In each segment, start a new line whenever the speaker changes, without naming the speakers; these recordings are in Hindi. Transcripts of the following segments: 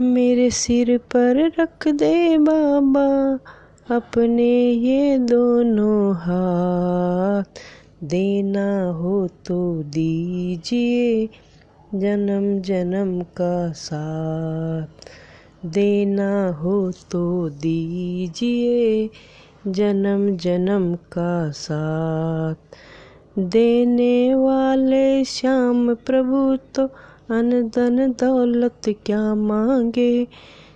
मेरे सिर पर रख दे बाबा, अपने ये दोनों हाथ। देना हो तो दीजिए जन्म जन्म का साथ। देना हो तो दीजिए जन्म जन्म का साथ। देने वाले श्याम प्रभु तो अन धन दौलत क्या मांगे?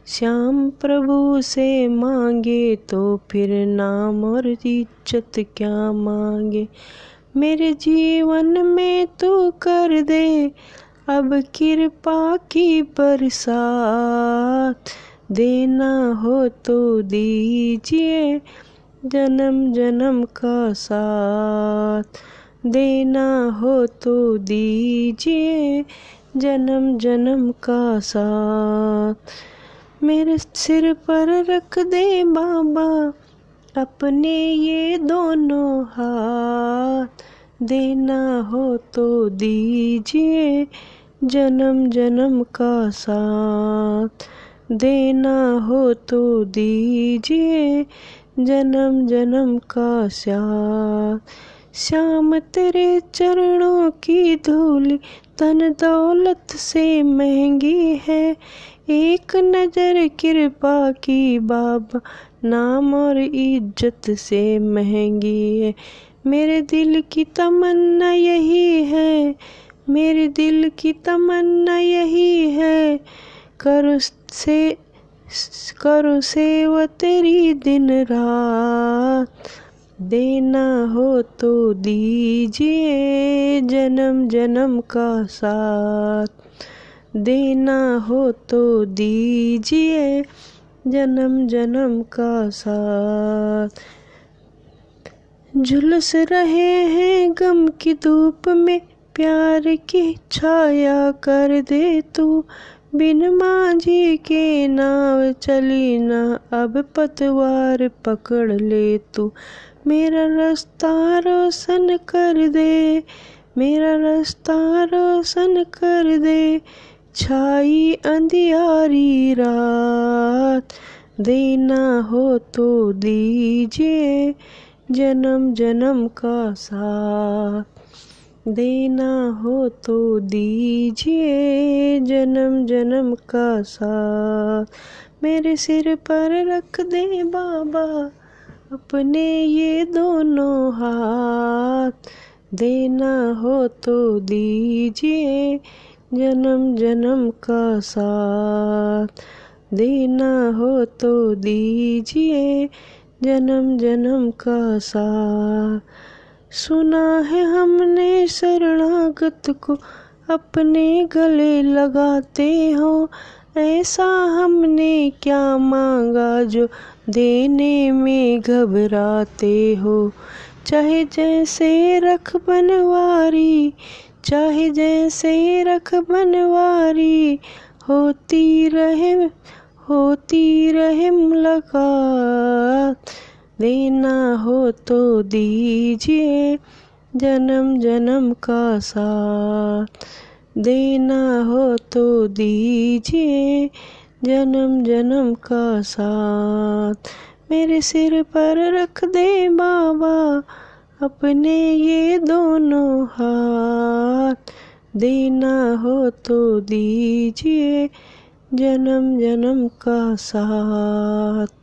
श्याम प्रभु से मांगे तो फिर नाम और इज़्ज़त क्या मांगे? मेरे जीवन में तू कर दे, अब कृपा की बरसात। देना हो तो दीजिए जन्म जन्म का साथ। देना हो तो दीजिए जन्म जन्म का साथ मेरे सिर पर रख दे बाबा, अपने ये दोनों हाथ। देना हो तो दीजिए जन्म जन्म का साथ। देना हो तो दीजिए जन्म जन्म का साथ। श्याम तेरे चरणों की धूल तन दौलत से महँगी है। एक नज़र कृपा की बाबा, नाम और इज़्ज़त से महँगी है। मेरे दिल की तमन्ना यही है, मेरे दिल की तमन्ना यही है। करो से, करो सेवा तेरी दिन रात। देना हो तो दीजिए जन्म जन्म का साथ। देना हो तो दीजिए जन्म जन्म का साथ। झुलस रहे हैं गम की धूप में, प्यार की छाया कर दे तू। बिन माझी के नाव चली ना, अब पतवार पकड़ ले तू। मेरा रास्ता रोशन कर दे, मेरा रास्ता रोशन कर दे। छाई अंधियारी रात, देना हो तो दीजिए जन्म जन्म का साथ। देना हो तो दीजिए जन्म जन्म का साथ। मेरे सिर पर रख दे बाबा अपने ये दोनों हाथ देना हो तो दीजिए जन्म जन्म का साथ। देना हो तो दीजिए जन्म जन्म का साथ। सुना है हमने शरणागत को अपने गले लगाते हो ऐसा हमने क्या मांगा जो देने में घबराते हो? चाहे जैसे रख बनवारी, चाहे जैसे रख बनवारी, होती रहे होती रहे मुलाकात देना हो तो दीजिए, जन्म जन्म का साथ। देना हो तो दीजिए जन्म जन्म का साथ। मेरे सिर पर रख दे बाबा, अपने ये दोनों हाथ। देना हो तो दीजिए जन्म जन्म का साथ।